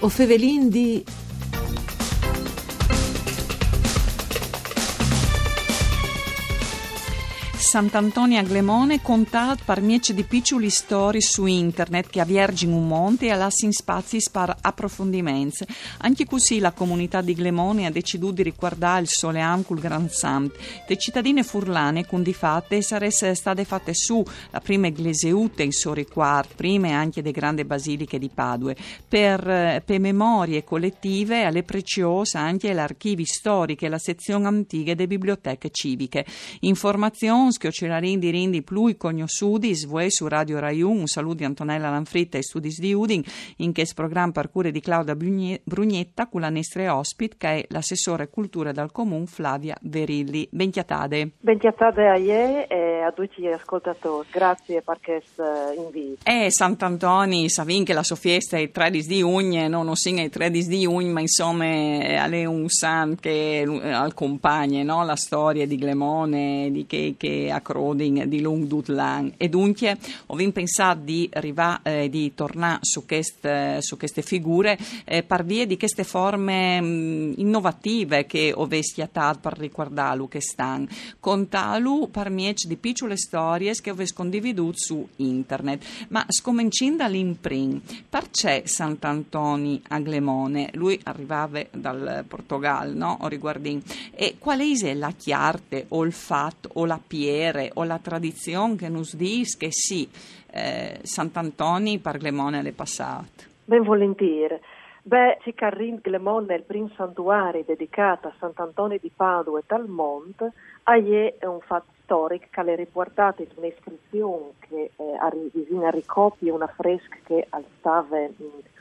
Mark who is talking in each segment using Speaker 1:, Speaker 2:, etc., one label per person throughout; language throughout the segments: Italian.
Speaker 1: O Fevelin di
Speaker 2: Sant'Antonio a Glemone contat par miece di piccoli storie su internet che avviergin un monte e lassin spazi per approfondimenti. Anche così la comunità di Glemone ha deciso di riguardare il sole col Gran Sant. Le cittadine furlane, con di fatte, sarebbero state fatte su la prima igleseute in Sori Quart, prime anche le grandi basiliche di Padue, per, per memorie collettive alle preziose anche l'archivio storico e la sezione antica delle biblioteche civiche. Informazioni che ci rindi plui cognosciuti svue su Radio Rai 1. Un saluto di Antonella Lanfritta e Studis di Udin in questo programma parcure di Claudia Brugnetta con la nostra ospite che è l'assessore cultura dal comune Flavia Verilli. Benchiatade.
Speaker 3: Benchiatade a ie e a tutti gli ascoltatori. Grazie per questo invito.
Speaker 2: Eh, Sant'Antoni, savin che la sua festa è il 13 di giugno, non lo singa il 13 di giugno, ma insomma è un san che al compagne, no? La storia di Glemone, di che, che a Croding di Lung Dutlang e dunque ho pensato di, arrivare, eh, di tornare su queste, su queste figure eh, per via di queste forme mh, innovative che ho vestiato per ricordare che stanno con talu per di piccole storie che ho condividuto su internet. Ma scominciando dall'imprint perché Sant'Antoni a Glemone lui arrivava dal Portogallo no? o riguardin? E qual è la chiarte o il fatto o la pietra preghiere o la tradizione che nos dice che sì, eh, Sant'Antoni per Glemone le passate.
Speaker 3: Ben volentieri. Beh, Cicarrin Glemone è il primo santuario dedicato a Sant'Antonio di Padua e Talmont, è un fatto storico che è riportato in un'iscrizione che eh, a ricopia una fresca che stava in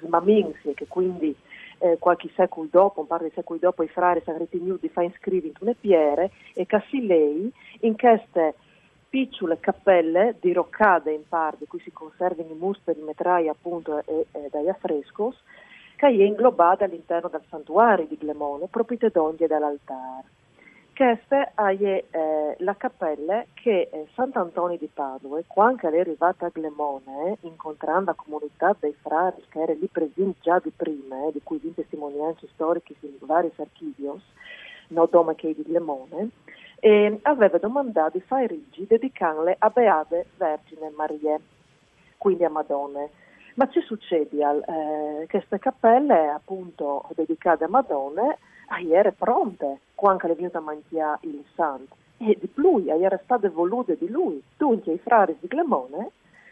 Speaker 3: Smaminsi e che quindi eh, qualche secolo dopo, un paio di secoli dopo, i frari sono ritenuti di fare iscrivere in piere e che lei in queste piccole cappelle di roccade in par, di cui si conservano i musteri, metrai appunto e, e dagli affrescos, che è inglobata all'interno del santuario di Glemone, proprio d'onde dall'altare. Questa è eh, la cappella che eh, Sant'Antonio di Padua, quando è arrivata a Glemone, incontrando la comunità dei frari che era lì presente già di prima, eh, di cui vi testimonianze storiche in vari archivi, no dome che di Glemone, aveva domandato di fare rigi dedicanle a Beate Vergine Marie, quindi a Madonne. Ma ci succede eh, queste cappelle appunto dedicate a Madonne era pronte quando è venuta a mangiare il santo. E di più, era state volute di lui. Dunque, i frari di Glemone,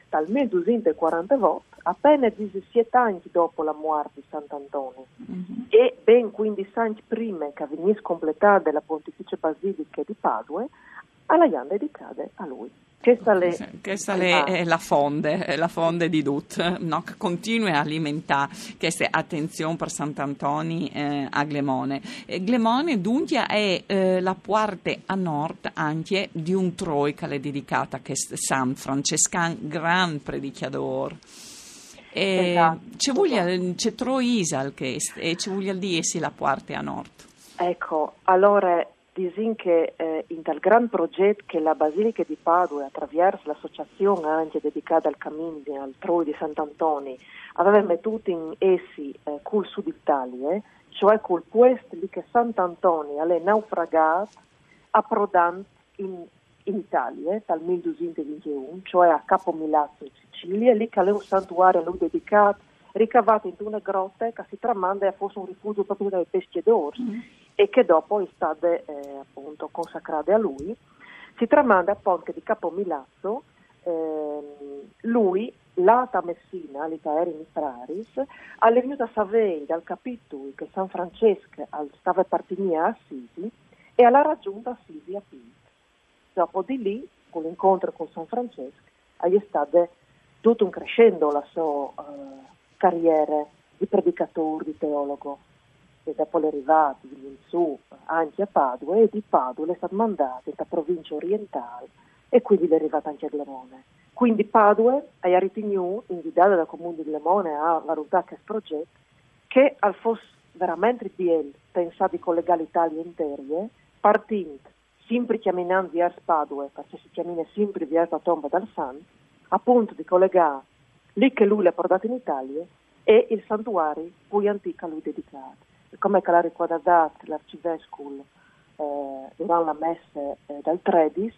Speaker 3: dal 1240 volte, appena 17 anni dopo la morte di Sant'Antonio, mm-hmm. e ben 15 anni prima che venisse completata la Pontificia Basilica di Padua, alla Ian dedicate a lui.
Speaker 2: Questa, le, questa le, è la fonde, è la fonde di Dut, no? che continua a alimentare queste attenzioni per Sant'Antoni eh, a Glemone. E Glemone dunque è eh, la parte a nord anche di un troica dedicata a San Francescan, gran predicatore. Esatto. C'è, voglia, c'è Troisal che e ci vuole dire sì la parte a nord.
Speaker 3: Ecco, allora disin che eh, in tal gran progetto che la Basilica di Padua, attraverso l'associazione anche dedicata al cammino al Troi di Sant'Antonio, aveva mettuto in essi eh, col sud Italia, cioè col puesto di che Sant'Antonio è naufragato approdando in, in Italia dal 1221, cioè a Capo Milazzo in Sicilia, lì che è un santuario a lui dedicato, ricavato in una grotta che si tramanda e fosse un rifugio proprio dai pescadori. Mm-hmm e che dopo è stata eh, appunto consacrata a lui, si tramanda appunto che di Capo Milazzo eh, lui, l'ata Messina, l'Itaeri in Praris, è venuto a Savei dal capitolo che San Francesco stava partendo a Assisi e alla raggiunta Assisi a Pinto. Dopo di lì, con l'incontro con San Francesco, è stato tutto un crescendo la sua uh, carriera di predicatore, di teologo e dopo le arrivate in su anche a Padua e di Padua le è stata mandata nella provincia orientale e quindi è arrivata anche a Glemone. Quindi Padua ha ritenuto, invitata dal comune di Glemone a valutare questo progetto, che al fosse veramente bien pensato di collegare l'Italia intera, partendo sempre camminando verso Padua, perché si cammina sempre verso la tomba del San, appunto di collegare lì che lui l'ha portato in Italia e il santuario più antico a lui dedicato. Come che l'ha ricordato l'arcivescovo eh, durante la messa eh, dal 13,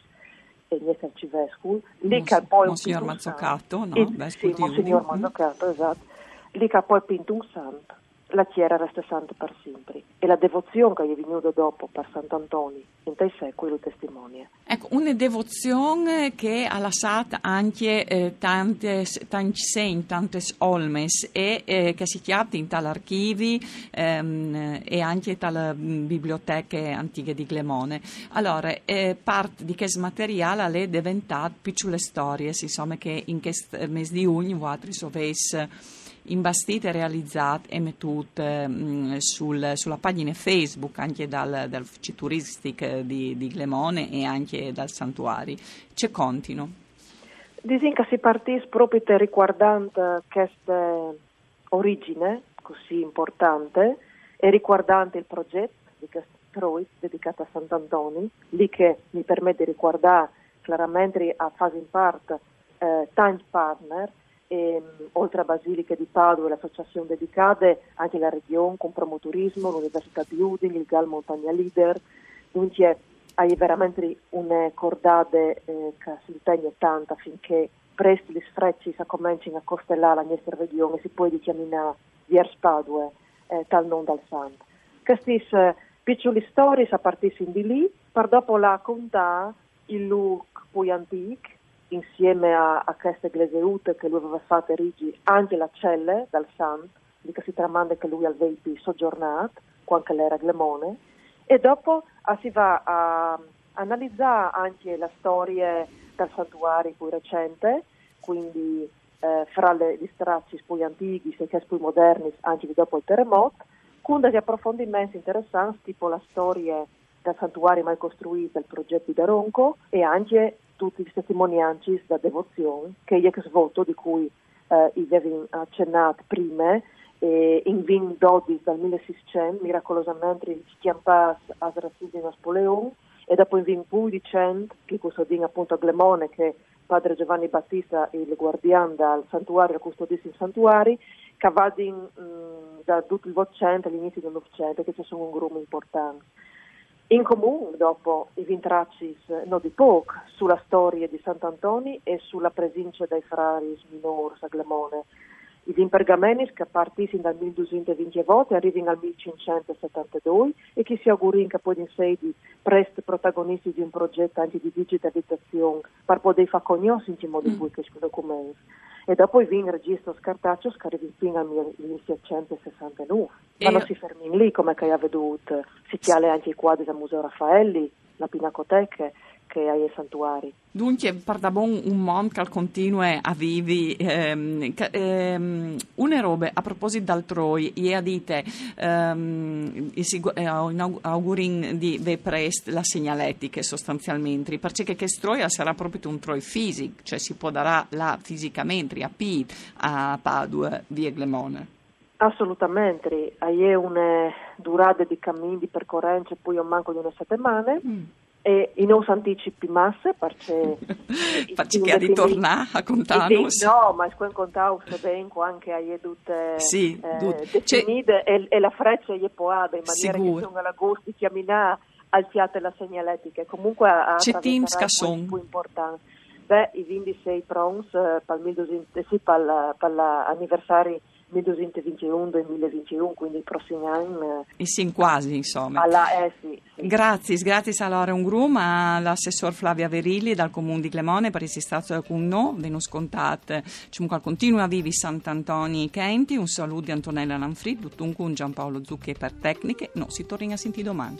Speaker 3: e niente arcivescovo, lì che poi...
Speaker 2: Monsignor Mazzocato, no?
Speaker 3: Il, sì, Monsignor Mazzocato, esatto. Lì che poi pinto un santo la chiera resta santa per sempre e la devozione che è venuta dopo per Sant'Antonio in te secoli lo testimonia.
Speaker 2: Ecco, una devozione che ha lasciato anche eh, tante, segni, tante olmes e eh, che si chiama in tali archivi ehm, e anche dalle biblioteche antiche di Glemone. Allora, eh, parte di questo materiale è diventato piccole storie, insomma, che in questo mese di giugno voi avete imbastite realizzate e mettute mh, sul, sulla pagina Facebook anche dal, dal Turistic di, di Glemone e anche dal Santuari. C'è contino?
Speaker 3: Disin che si partì proprio riguardante questa origine così importante e riguardante il progetto di Troit dedicato a Sant'Antonio, lì che mi permette di riguardare chiaramente a fase in parte eh, tanti partner ehm, oltre a Basilica di Padova e l'associazione dedicate, anche la regione con promoturismo, l'Università di Udine, il Gal Montagna Leader, quindi hai veramente una cordate eh, che si impegna tanto affinché presto gli sfrecci si comincino a costellare la nostra regione e si può camminare verso Padova, eh, tal non dal Santo. Queste eh, piccole storie a partire di lì, per dopo la contare il look poi antico, insieme a, a queste gleseute che lui aveva fatto erigi anche la celle dal Sant, di che si tramanda che lui aveva soggiornato, quando era Glemone, e dopo ah, si va a analizzare anche la storia del santuario più recente, quindi eh, fra le, gli stracci più antichi e i più moderni anche dopo il terremoto, con degli approfondimenti interessanti tipo la storia del santuario mai costruito, il progetto di Ronco e anche tutti i testimonianti da devozione che io che svolto di cui eh, avevo accennato prima e in 2012 dal 1600 miracolosamente si chiamava a Srazzini Napoleon e dopo in 2012 che questo ding appunto a Glemone che padre Giovanni Battista il guardiano del santuario custodissimo santuari che va mm, da tutto il Novecento all'inizio del Novecento che ci sono un gruppo importante in comune dopo i vintracci no di poco sulla storia di Sant'Antoni e sulla presenza dei frari minori a Glemone. I vin pergameni che partiscono dal 1220 volte arrivano al 1572 e che si augurino che poi in sedi presto protagonisti di un progetto anche di digitalizzazione per poter fare conoscere in modo cui questi documenti e dopo il registro scartaccio scarri fino al 1769. E... Ma non si fermi lì, come che ha veduto, si chiale anche i quadri del Museo Raffaelli, la Pinacoteca, che hai i santuari.
Speaker 2: Dunque, pardabon un mondo che continua a vivi. Ehm, ehm, una roba, a proposito d'altroi, ieri dite, ehm, eh, augurin di ve prest la segnaletica sostanzialmente, perché che stroia sarà proprio un troi fisico, cioè si può dare là fisicamente a P, a Padua, via Glemone.
Speaker 3: Assolutamente, è una durata di cammini, di percorrenze, poi un manco di una settimana. Mm e i non anticipi masse perché
Speaker 2: perché che di tornare a contarnos
Speaker 3: no ma è contato bene anche a tutte
Speaker 2: sì,
Speaker 3: eh, definite e, e, la freccia è poada in maniera Sicuro. che sono alla gusto di camminare al fiato la segnaletica comunque a
Speaker 2: c'è teams che sono
Speaker 3: più importante. Beh i 26 prons eh, per il sì, per l'anniversario 1221 2021, quindi i prossimi anni.
Speaker 2: E sì, quasi, insomma.
Speaker 3: Alla, eh, sì, sì.
Speaker 2: Grazie, grazie a Laura Ungrum, all'assessor Flavia Verilli dal Comune di Clemone per essere stato con noi, ve scontate, comunque continua vivi Sant'Antoni Kenti, un saluto di Antonella Lanfrid, tutto un Giampaolo Zucchi per tecniche, no, si torna a sentire domani.